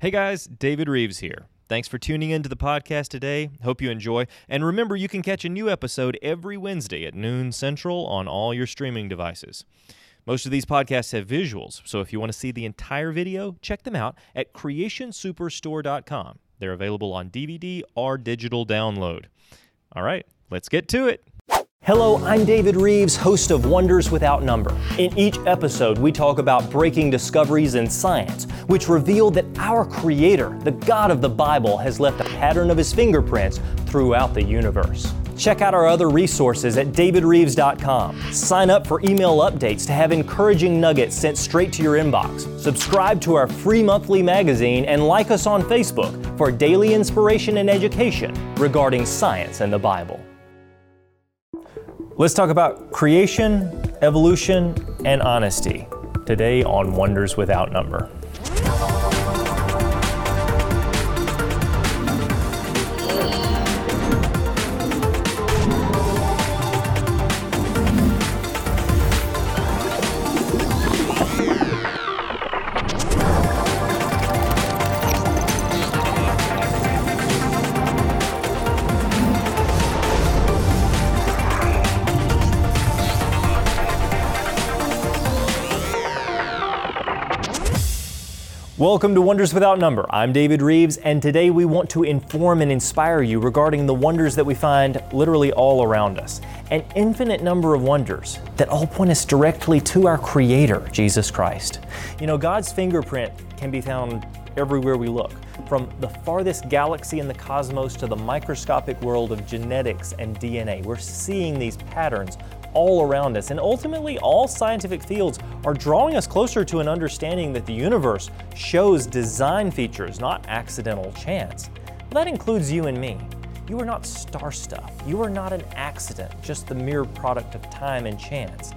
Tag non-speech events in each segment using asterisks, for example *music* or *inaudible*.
Hey guys, David Rives here. Thanks for tuning in to the podcast today. Hope you enjoy. And remember, you can catch a new episode every Wednesday at noon central on all your streaming devices. Most of these podcasts have visuals, so if you want to see the entire video, check them out at creationsuperstore.com. They're available on DVD or digital download. All right, let's get to it. Hello, I'm David Rives, host of Wonders Without Number. In each episode, we talk about breaking discoveries in science, which reveal that our Creator, the God of the Bible, has left a pattern of His fingerprints throughout the universe. Check out our other resources at davidrives.com. Sign up for email updates to have encouraging nuggets sent straight to your inbox. Subscribe to our free monthly magazine and like us on Facebook for daily inspiration and education regarding science and the Bible. Let's talk about creation, evolution, and honesty today on Wonders Without Number. Welcome to Wonders Without Number. I'm David Rives, and today we want to inform and inspire you regarding the wonders that we find literally all around us. An infinite number of wonders that all point us directly to our Creator, Jesus Christ. You know, God's fingerprint can be found everywhere we look, from the farthest galaxy in the cosmos to the microscopic world of genetics and DNA. We're seeing these patterns all around us. And ultimately, all scientific fields are drawing us closer to an understanding that the universe shows design features, not accidental chance. Well, that includes you and me. You are not star stuff. You are not an accident, just the mere product of time and chance.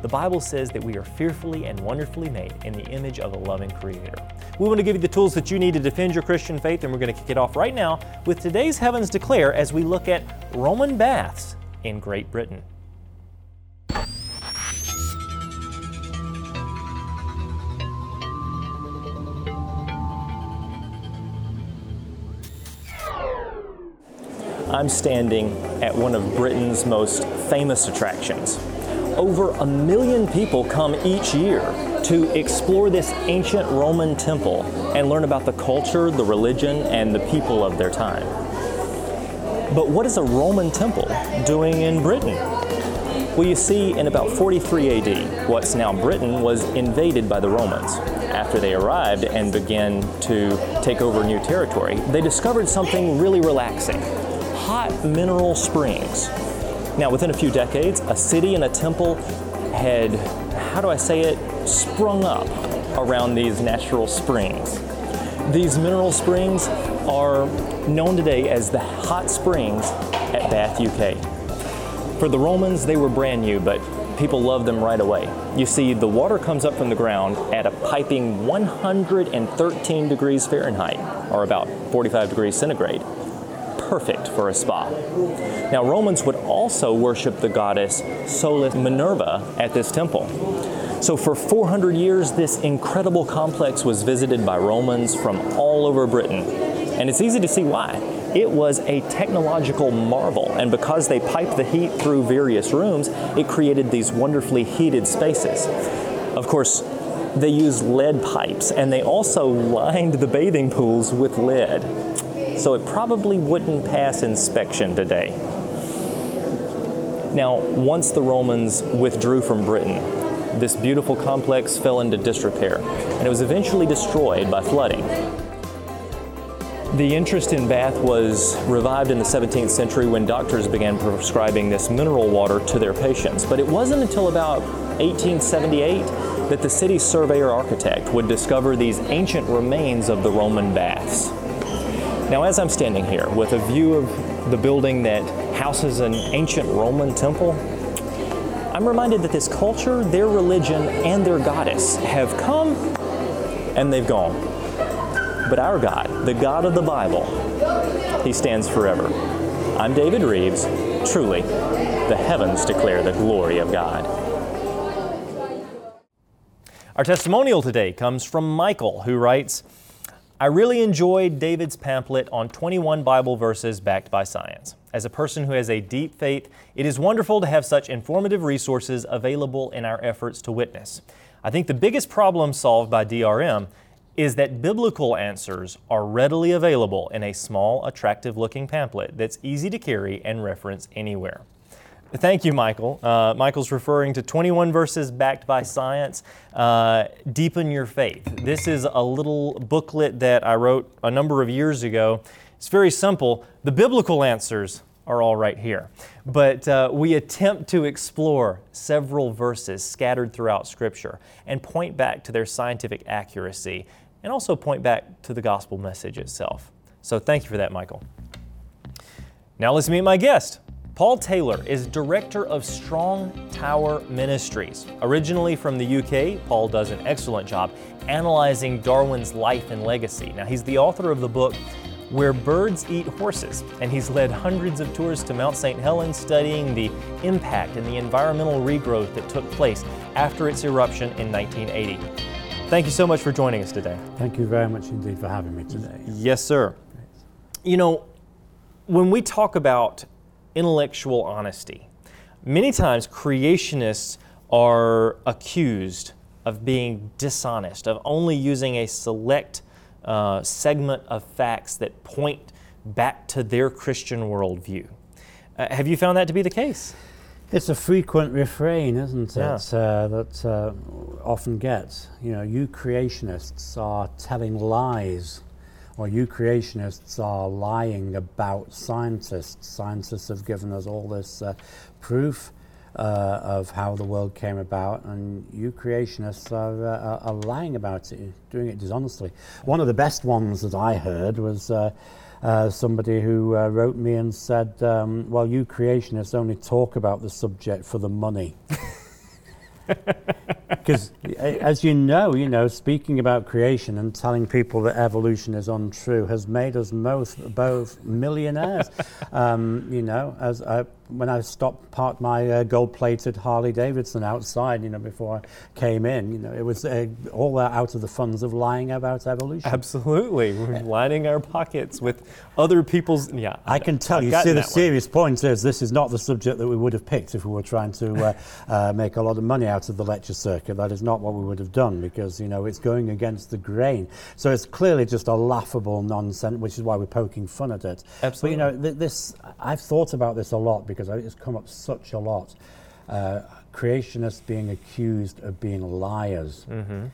The Bible says that we are fearfully and wonderfully made in the image of a loving Creator. We want to give you the tools that you need to defend your Christian faith, and we're going to kick it off right now with today's Heavens Declare as we look at Roman baths in Great Britain. I'm standing at one of Britain's most famous attractions. Over a million people come each year to explore this ancient Roman temple and learn about the culture, the religion, and the people of their time. But what is a Roman temple doing in Britain? Well, you see, in about 43 AD, what's now Britain was invaded by the Romans. After they arrived and began to take over new territory, they discovered something really relaxing hot mineral springs. Now, within a few decades, a city and a temple had, how do I say it, sprung up around these natural springs. These mineral springs are known today as the hot springs at Bath, UK. For the Romans, they were brand new, but people loved them right away. You see, the water comes up from the ground at a piping 113 degrees Fahrenheit, or about 45 degrees centigrade perfect for a spa. Now, Romans would also worship the goddess Sulis Minerva at this temple. So, for 400 years, this incredible complex was visited by Romans from all over Britain. And it's easy to see why. It was a technological marvel, and because they piped the heat through various rooms, it created these wonderfully heated spaces. Of course, they used lead pipes, and they also *laughs* lined the bathing pools with lead so it probably wouldn't pass inspection today. Now, once the Romans withdrew from Britain, this beautiful complex fell into disrepair, and it was eventually destroyed by flooding. The interest in Bath was revived in the 17th century when doctors began prescribing this mineral water to their patients. But it wasn't until about 1878 that the city's surveyor architect would discover these ancient remains of the Roman baths. Now, as I'm standing here with a view of the building that houses an ancient Roman temple, I'm reminded that this culture, their religion, and their goddess have come and they've gone. But our God, the God of the Bible, He stands forever. I'm David Rives. Truly, the heavens declare the glory of God. Our testimonial today comes from Michael, who writes, I really enjoyed David's pamphlet on 21 Bible verses backed by science. As a person who has a deep faith, it is wonderful to have such informative resources available in our efforts to witness. I think the biggest problem solved by DRM is that biblical answers are readily available in a small, attractive looking pamphlet that's easy to carry and reference anywhere. Thank you, Michael. Uh, Michael's referring to 21 verses backed by science. Uh, deepen your faith. This is a little booklet that I wrote a number of years ago. It's very simple. The biblical answers are all right here. But uh, we attempt to explore several verses scattered throughout Scripture and point back to their scientific accuracy and also point back to the gospel message itself. So thank you for that, Michael. Now let's meet my guest. Paul Taylor is director of Strong Tower Ministries. Originally from the UK, Paul does an excellent job analyzing Darwin's life and legacy. Now, he's the author of the book Where Birds Eat Horses, and he's led hundreds of tours to Mount St. Helens studying the impact and the environmental regrowth that took place after its eruption in 1980. Thank you so much for joining us today. Thank you very much indeed for having me today. Yes, sir. You know, when we talk about intellectual honesty. Many times, creationists are accused of being dishonest, of only using a select uh, segment of facts that point back to their Christian worldview. Uh, have you found that to be the case? It's a frequent refrain, isn't it? Yeah. Uh, that uh, often gets. You know, you creationists are telling lies or you creationists are lying about scientists. Scientists have given us all this uh, proof uh, of how the world came about, and you creationists are, uh, are, lying about it, doing it dishonestly. One of the best ones that I heard was. Uh, uh, somebody who uh, wrote me and said, um, "Well, you creationists only talk about the subject for the money." *laughs* Because, as you know, you know, speaking about creation and telling people that evolution is untrue has made us both both millionaires. *laughs* um, you know, as I, when I stopped parked my uh, gold-plated Harley Davidson outside, you know, before I came in, you know, it was uh, all out of the funds of lying about evolution. Absolutely, we're lining our pockets with other people's. Yeah, I can tell I've you. See, the serious one. point is this is not the subject that we would have picked if we were trying to uh, *laughs* uh, make a lot of money out of the lecture circuit. That is not what we would have done because you know it's going against the grain. So it's clearly just a laughable nonsense, which is why we're poking fun at it. Absolutely. But you know, th- this I've thought about this a lot because because it's come up such a lot. Uh, creationists being accused of being liars. Mm-hmm.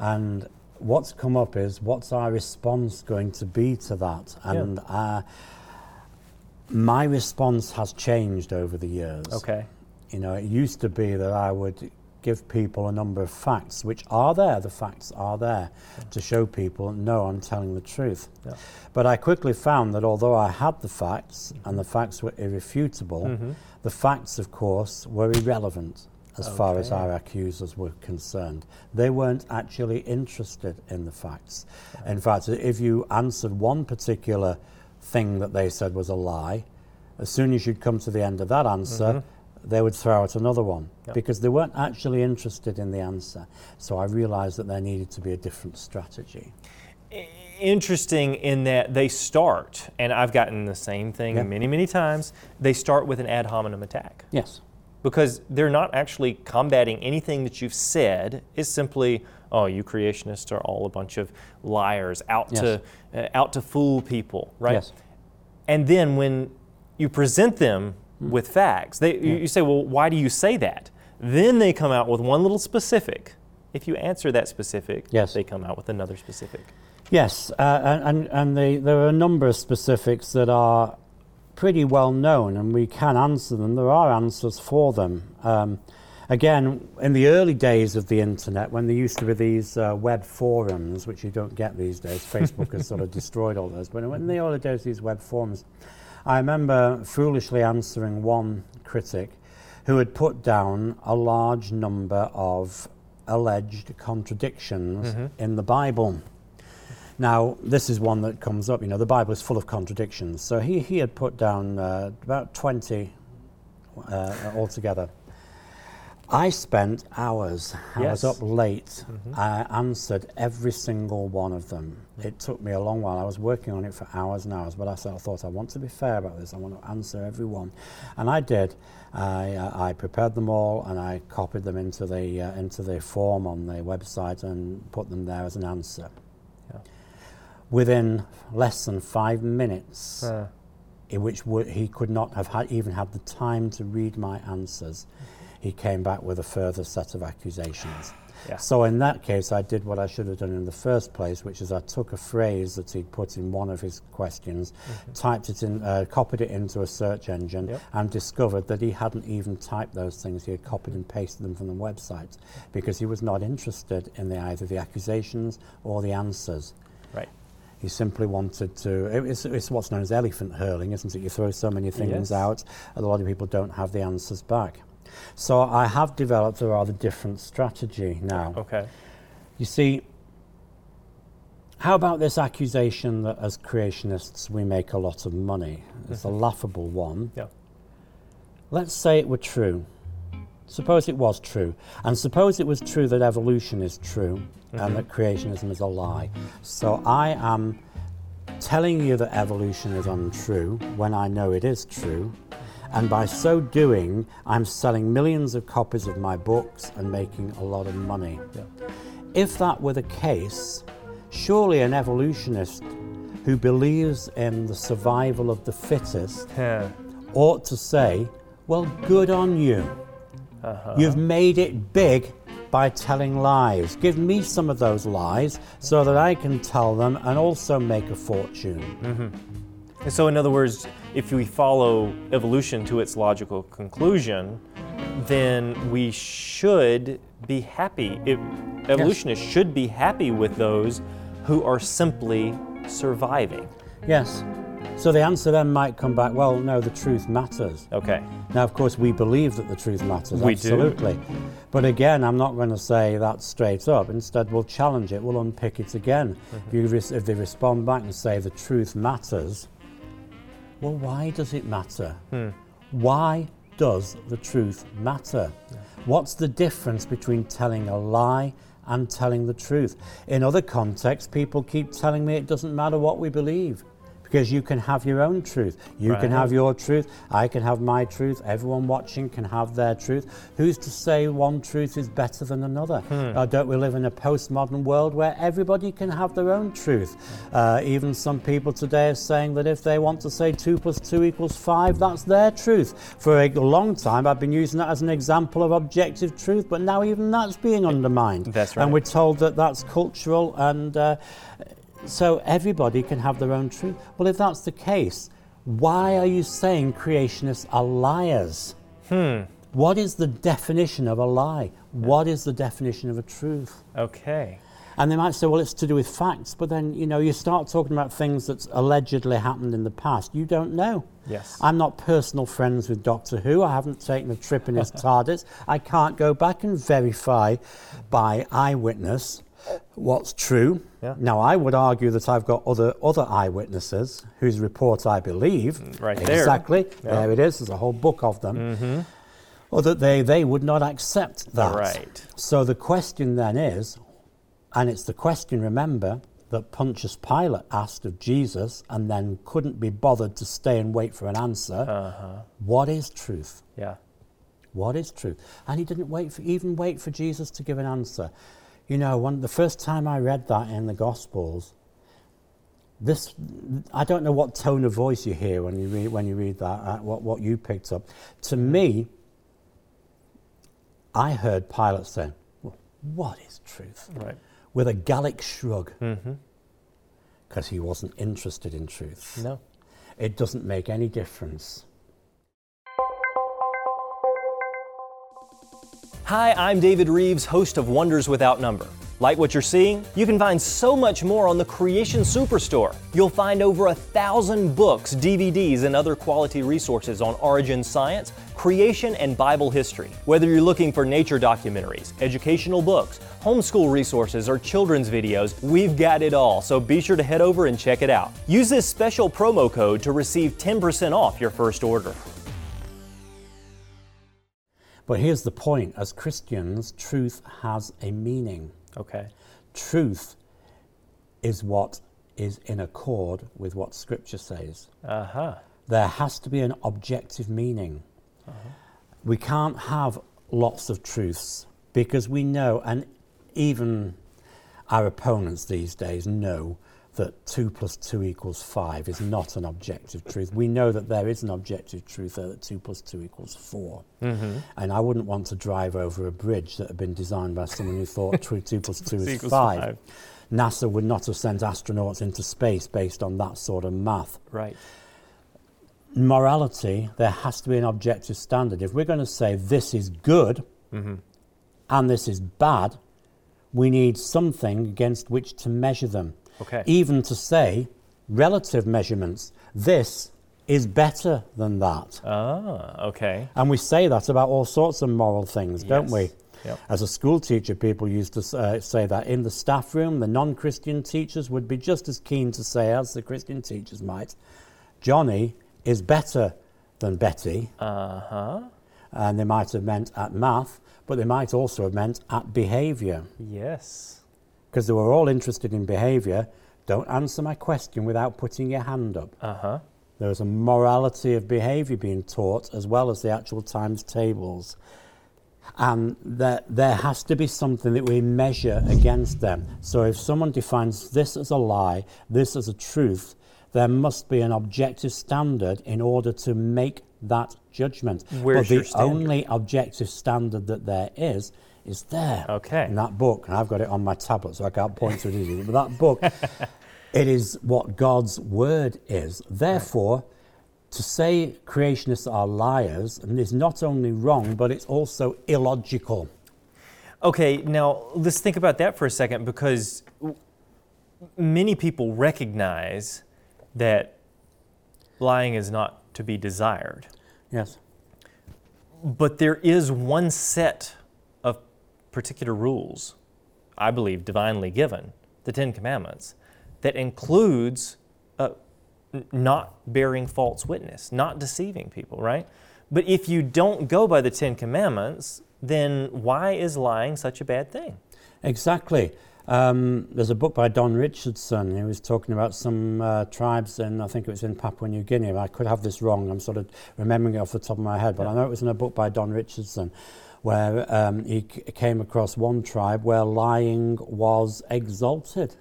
And what's come up is what's our response going to be to that? And yeah. uh, my response has changed over the years. Okay. You know, it used to be that I would give people a number of facts, which are there, the facts are there, yeah. to show people, no, I'm telling the truth. Yeah. But I quickly found that although I had the facts mm-hmm. and the facts were irrefutable, mm-hmm. the facts, of course, were irrelevant as okay. far as our accusers were concerned. They weren't actually interested in the facts. Okay. In fact, if you answered one particular thing that they said was a lie, as soon as you'd come to the end of that answer, mm-hmm they would throw out another one yep. because they weren't actually interested in the answer. So I realized that there needed to be a different strategy. Interesting in that they start, and I've gotten the same thing yep. many, many times, they start with an ad hominem attack. Yes. Because they're not actually combating anything that you've said, it's simply, oh, you creationists are all a bunch of liars out, yes. to, uh, out to fool people, right? Yes. And then when you present them. With facts. They, yeah. You say, well, why do you say that? Then they come out with one little specific. If you answer that specific, yes. they come out with another specific. Yes, uh, and, and they, there are a number of specifics that are pretty well known, and we can answer them. There are answers for them. Um, again, in the early days of the internet, when there used to be these uh, web forums, which you don't get these days, *laughs* Facebook has sort of destroyed all those, but in the early days, these web forums, I remember foolishly answering one critic who had put down a large number of alleged contradictions mm-hmm. in the Bible. Now, this is one that comes up. You know, the Bible is full of contradictions. So he, he had put down uh, about 20 uh, altogether. I spent hours. I Yes. was up late. I answered every single one of them. It took me a long while. I was working on it for hours and hours, but I sort of thought I want to be fair about this. I want to answer every one, and I did. I, uh, I prepared them all and I copied them into the uh, into the form on the website and put them there as an answer. Yeah. Within less than five minutes, Uh, in which wo- he could not have had, even had the time to read my answers, he came back with a further set of accusations. Yeah. So in that case, I did what I should have done in the first place, which is I took a phrase that he'd put in one of his questions, typed it in, uh, copied it into a search engine, Yep. and discovered that he hadn't even typed those things. He had copied and pasted them from the website because he was not interested in the, either the accusations or the answers. right. He simply wanted to. It's, it's what's known as elephant hurling, isn't it? You throw so many things Yes. out, and a lot of people don't have the answers back. So I have developed a rather different strategy now. Okay. You see, how about this accusation that as creationists we make a lot of money? It's a mm-hmm. laughable one. Yeah. Let's say it were true. Suppose it was true. And suppose it was true that evolution is true and that mm-hmm. creationism is a lie. So I am telling you that evolution is untrue when I know it is true. And by so doing, I'm selling millions of copies of my books and making a lot of money. Yeah. If that were the case, surely an evolutionist who believes in the survival of the fittest Yeah. ought to say, Well, good on you. Uh-huh. You've made it big by telling lies. Give me some of those lies so that I can tell them and also make a fortune. And so, in other words, if we follow evolution to its logical conclusion, then we should be happy. It, evolutionists should be happy with those who are simply surviving. Yes. So the answer then might come back, well, no, the truth matters. Okay. Now, of course, we believe that the truth matters, We do. absolutely. But again, I'm not going to say that straight up. Instead, we'll challenge it, we'll unpick it again. Mm-hmm. If, you res- if they respond back and say the truth matters, well, why does it matter? Hmm. Why does the truth matter? What's the difference between telling a lie and telling the truth? In other contexts, people keep telling me it doesn't matter what we believe because you can have your own truth. You can have your truth. I can have my truth. Everyone watching can have their truth. Who's to say one truth is better than another? Uh, don't we live in a postmodern world where everybody can have their own truth? Uh, even some people today are saying that if they want to say 2 plus 2 equals 5, that's their truth. For a long time, I've been using that as an example of objective truth, but now even that's being undermined. That's right. And we're told that that's cultural and. Uh, so everybody can have their own truth. Well, if that's the case, why are you saying creationists are liars? Hmm. What is the definition of a lie? What is the definition of a truth? Okay. And they might say, well, it's to do with facts, but then, you know, you start talking about things that's allegedly happened in the past. You don't know. Yes. I'm not personal friends with Doctor Who. I haven't taken a trip in his *laughs* TARDIS. I can't go back and verify by eyewitness what's true. Yeah. Now, I would argue that I've got other other eyewitnesses whose report I believe. Mm, right there. Exactly. Yeah. Mm-hmm. There it is. There's a whole book of them. Or that they, they would not accept that. Right. So the question then is, and it's the question, remember, that Pontius Pilate asked of Jesus and then couldn't be bothered to stay and wait for an answer. Uh-huh. What is truth? Yeah. What is truth? And he didn't wait for, even wait for Jesus to give an answer. You know, when, the first time I read that in the Gospels, this I don't know what tone of voice you hear when you read when you read that. Uh, what what you picked up. To me, I heard Pilate saying, "Well, "What is truth?" Right. with a Gallic shrug, Mm-hmm. because he wasn't interested in truth. No. It doesn't make any difference. Hi, I'm David Rives, host of Wonders Without Number. Like what you're seeing? You can find so much more on the Creation Superstore. You'll find over a thousand books, DVDs, and other quality resources on origin science, creation, and Bible history. Whether you're looking for nature documentaries, educational books, homeschool resources, or children's videos, we've got it all, so be sure to head over and check it out. Use this special promo code to receive 10% off your first order. But here's the point as Christians, truth has a meaning. Okay. Truth is what is in accord with what Scripture says. Uh huh. There has to be an objective meaning. Uh-huh. We can't have lots of truths because we know, and even our opponents these days know that 2 plus 2 equals 5 is not an objective truth. We know that there is an objective truth there that 2 plus 2 equals 4. Mm-hmm. And I wouldn't want to drive over a bridge that had been designed by someone who thought *laughs* 2 plus 2 is 5. five. NASA would not have sent astronauts into space based on that sort of math. Right. Morality, there has to be an objective standard. If we're going to say this is good Mm-hmm. and this is bad, we need something against which to measure them. Okay. Even to say relative measurements, this is better than that. Ah, okay. And we say that about all sorts of moral things, don't we? Yep. As a school teacher, people used to uh, say that in the staff room, the non Christian teachers would be just as keen to say, as the Christian teachers might, Johnny is better than Betty. Uh huh. And they might have meant at math, but they might also have meant at behaviour. Yes. Because they were all interested in behaviour. Don't answer my question without putting your hand up. Uh huh. There was a morality of behaviour being taught as well as the actual times tables. And there, there has to be something that we measure against them. So if someone defines this as a lie, this as a truth, there must be an objective standard in order to make that judgment. Where's but the only objective standard that there is is there Okay. in that book. And I've got it on my tablet, so I can't point to it easily. But that book, *laughs* it is what God's word is. Therefore, to say creationists are liars and is not only wrong, but it's also illogical. Okay, now let's think about that for a second because many people recognize that lying is not to be desired. Yes. But there is one set particular rules, I believe, divinely given, the Ten Commandments, that includes uh, not bearing false witness, not deceiving people, right? But if you don't go by the Ten Commandments, then why is lying such a bad thing? Exactly. Um, there's a book by Don Richardson. He was talking about some uh, tribes in, I think it was in Papua New Guinea. I could have this wrong. I'm sort of remembering it off the top of my head, but I know it was in a book by Don Richardson where um, he c- came across one tribe where lying was exalted.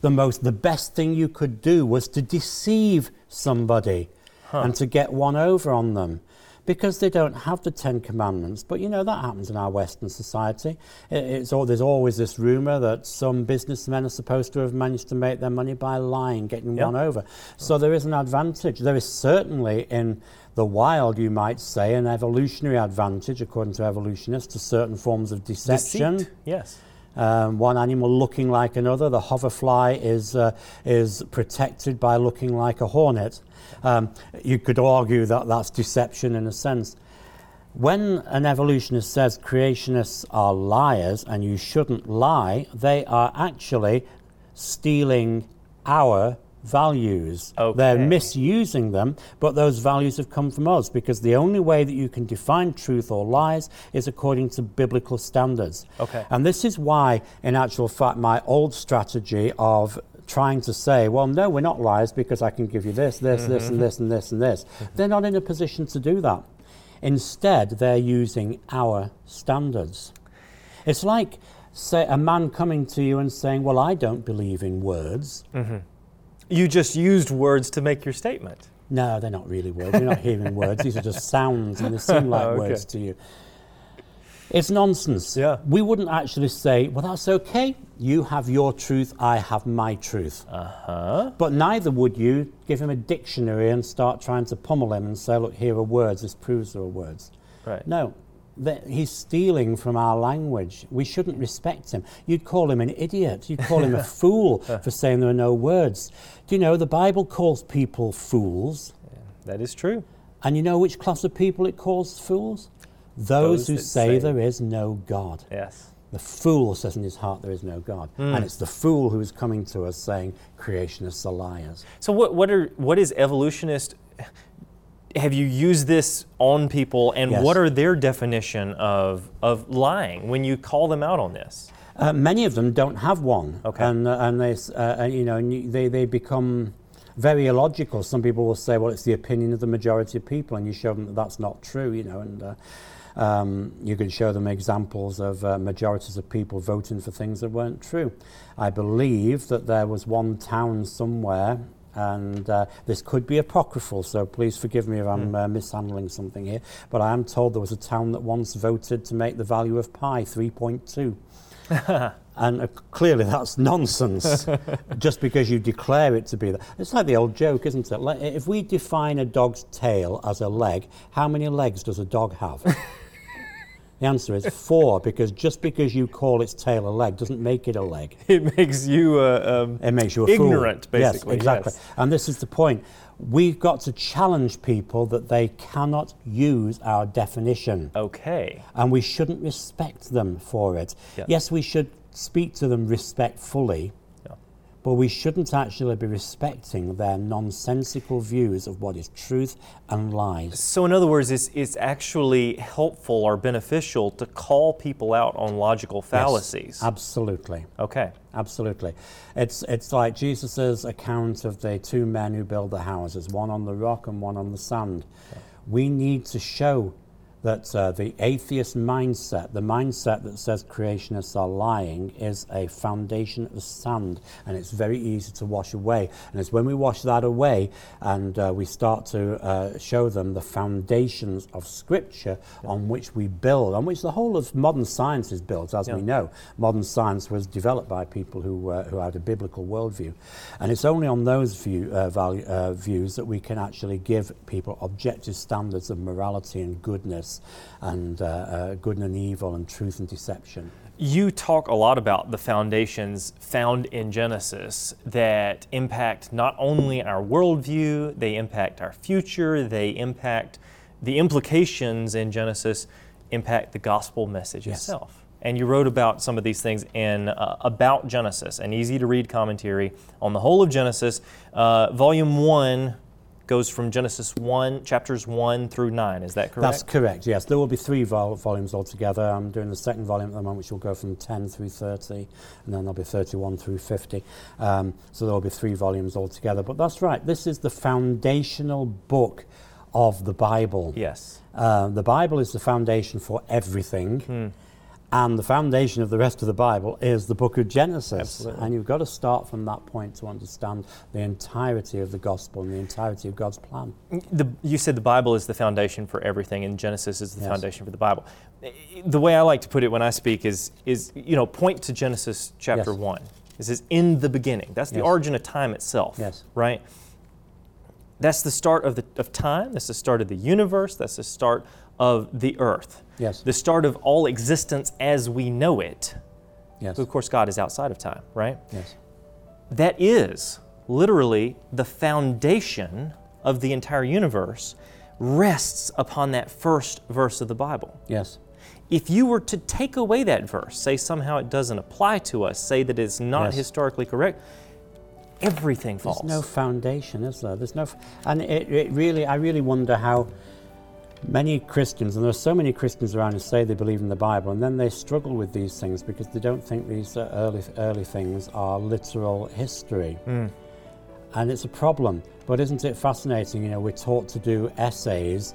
The most, the best thing you could do was to deceive somebody and to get one over on them because they don't have the Ten Commandments. But you know, that happens in our Western society. It, it's all, there's always this rumor that some businessmen are supposed to have managed to make their money by lying, getting Yeah. one over. So there is an advantage. There is certainly in the wild, you might say, an evolutionary advantage, according to evolutionists, to certain forms of deception. Deceit. Yes. Um, one animal looking like another. The hoverfly is, uh, is protected by looking like a hornet. Um, you could argue that that's deception in a sense. When an evolutionist says creationists are liars and you shouldn't lie, they are actually stealing our values. They're misusing them, but those values have come from us because the only way that you can define truth or lies is according to biblical standards. Okay. And this is why, in actual fact, my old strategy of trying to say, well, no, we're not liars because I can give you this, this, this, and mm-hmm. this, and this, and this, they're not in a position to do that. Instead, they're using our standards. It's like, say, a man coming to you and saying, well, I don't believe in words. Mm-hmm. You just used words to make your statement. No, they're not really words. You're not hearing words. These are just sounds, and they seem like *laughs* Okay. words to you. It's nonsense. Yeah. We wouldn't actually say, well, that's okay. You have your truth, I have my truth. Uh huh. But neither would you give him a dictionary and start trying to pummel him and say, look, here are words. This proves there are words. Right. No, that he's stealing from our language. We shouldn't respect him. You'd call him an idiot. You'd call him a *laughs* fool for saying there are no words. Do you know the Bible calls people fools? That is true. And you know which class of people it calls fools? Those, Those who say, say- there is no God. Yes. The fool says in his heart there is no God. Hmm. And it's the fool who is coming to us saying creationists are liars. So what what are what is evolutionist have you used this on people, and Yes. what are their definition of of lying when you call them out on this? Uh, many of them don't have one, Okay. and uh, and they uh, you know and they they become very illogical. Some people will say, well, it's the opinion of the majority of people, and you show them that that's not true, you know, and. Uh, um, you can show them examples of uh, majorities of people voting for things that weren't true. I believe that there was one town somewhere, and uh, this could be apocryphal, so please forgive me if I'm uh, mishandling something here, but I am told there was a town that once voted to make the value of pi 3.2. *laughs* And uh, clearly that's nonsense, *laughs* just because you declare it to be that. It's like the old joke, isn't it? Like, if we define a dog's tail as a leg, how many legs does a dog have? *laughs* the answer is four, because just because you call its tail a leg doesn't make it a leg. *laughs* It makes you uh, um, It makes you a fool. Ignorant, basically, Yes, exactly. yes. And this is the point. We've got to challenge people that they cannot use our definition. okay. and we shouldn't respect them for it. Yes, we should speak to them respectfully. But we shouldn't actually be respecting their nonsensical views of what is truth and lies. So, in other words, it's, it's actually helpful or beneficial to call people out on logical fallacies. Absolutely. okay. Absolutely. It's, it's like Jesus' account of the two men who build the houses, one on the rock and one on the sand. We need to show that uh, the atheist mindset, the mindset that says creationists are lying, is a foundation of sand and it's very easy to wash away. And it's when we wash that away and uh, we start to uh, show them the foundations of Scripture on which we build, on which the whole of modern science is built, as we know. Modern science was developed by people who, uh, who had a biblical worldview. And it's only on those view, uh, value, uh, views that we can actually give people objective standards of morality and goodness and uh, uh, good and evil and truth and deception. You talk a lot about the foundations found in Genesis that impact not only our worldview, they impact our future, they impact the implications in Genesis, impact the gospel message Yes. itself. And you wrote about some of these things in uh, About Genesis, an easy to read commentary on the whole of Genesis. Uh, volume 1 goes from Genesis 1, chapters 1 through 9. Is that correct? That's correct, yes. There will be three vol- volumes altogether. I'm doing the second volume at the moment, which will go from 10 through 30, and then there'll be 31 through 50. Um, so there will be three volumes altogether. But that's right, this is the foundational book of the Bible. yes. Uh, the Bible is the foundation for everything. Hmm. And the foundation of the rest of the Bible is the book of Genesis. Absolutely. And you've got to start from that point to understand the entirety of the gospel and the entirety of God's plan. The, you said the Bible is the foundation for everything, and Genesis is the Yes. foundation for the Bible. The way I like to put it when I speak is, is you know, point to Genesis chapter Yes. 1. It says, in the beginning. That's the Yes. origin of time itself, Yes. right? That's the start of, the, of time. That's the start of the universe. That's the start of the earth. Yes. The start of all existence as we know it. Yes. Of course, God is outside of time, right? Yes. that is literally the foundation of the entire universe rests upon that first verse of the Bible. Yes. If you were to take away that verse, say somehow it doesn't apply to us, say that it's not Yes. historically correct, everything falls. There's no foundation, is there? There's no, f- and it, it really, I really wonder how many Christians, and there are so many Christians around who say they believe in the Bible, and then they struggle with these things because they don't think these early, early things are literal history. Hmm. And it's a problem. But isn't it fascinating? You know, we're taught to do essays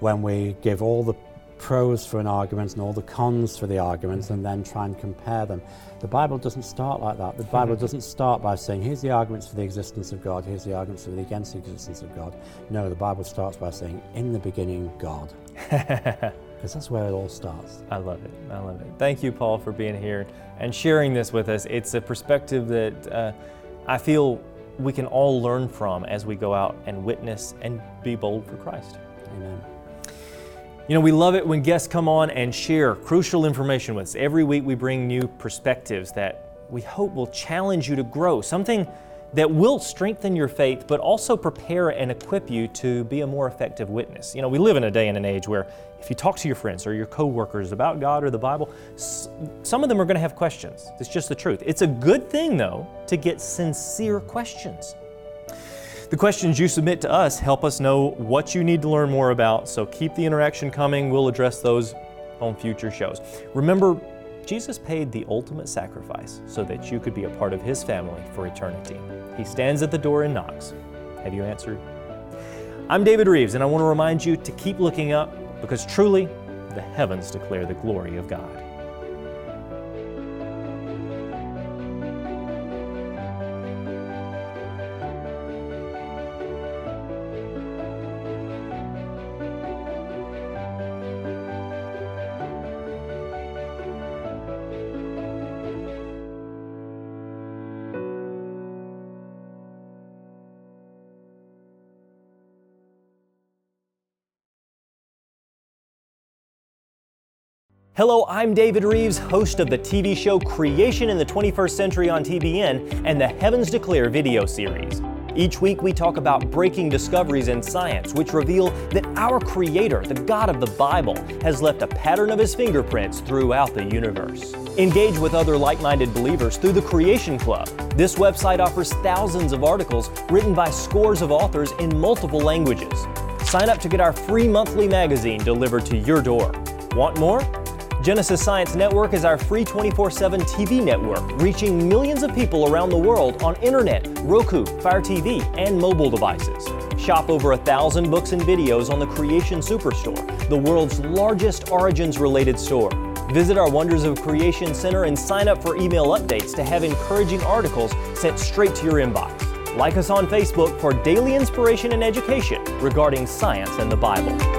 when we give all the pros for an argument and all the cons for the argument and then try and compare them. The Bible doesn't start like that. The Bible doesn't start by saying, here's the arguments for the existence of God, here's the arguments for the against the existence of God. No, the Bible starts by saying, in the beginning, God. *laughs* Because that's where it all starts. I love it. I love it. Thank you, Paul, for being here and sharing this with us. It's a perspective that uh, I feel we can all learn from as we go out and witness and be bold for Christ. Amen. You know, we love it when guests come on and share crucial information with us. Every week we bring new perspectives that we hope will challenge you to grow, something that will strengthen your faith, but also prepare and equip you to be a more effective witness. You know, we live in a day and an age where if you talk to your friends or your coworkers about God or the Bible, some of them are going to have questions. It's just the truth. It's a good thing, though, to get sincere questions. The questions you submit to us help us know what you need to learn more about, so keep the interaction coming. We'll address those on future shows. Remember, Jesus paid the ultimate sacrifice so that you could be a part of His family for eternity. He stands at the door and knocks. Have you answered? I'm David Rives, and I want to remind you to keep looking up because truly, the heavens declare the glory of God. Hello, I'm David Rives, host of the TV show Creation in the 21st Century on TBN and the Heavens Declare video series. Each week, we talk about breaking discoveries in science which reveal that our Creator, the God of the Bible, has left a pattern of His fingerprints throughout the universe. Engage with other like minded believers through the Creation Club. This website offers thousands of articles written by scores of authors in multiple languages. Sign up to get our free monthly magazine delivered to your door. Want more? Genesis Science Network is our free 24 7 TV network, reaching millions of people around the world on internet, Roku, Fire TV, and mobile devices. Shop over a thousand books and videos on the Creation Superstore, the world's largest origins related store. Visit our Wonders of Creation Center and sign up for email updates to have encouraging articles sent straight to your inbox. Like us on Facebook for daily inspiration and education regarding science and the Bible.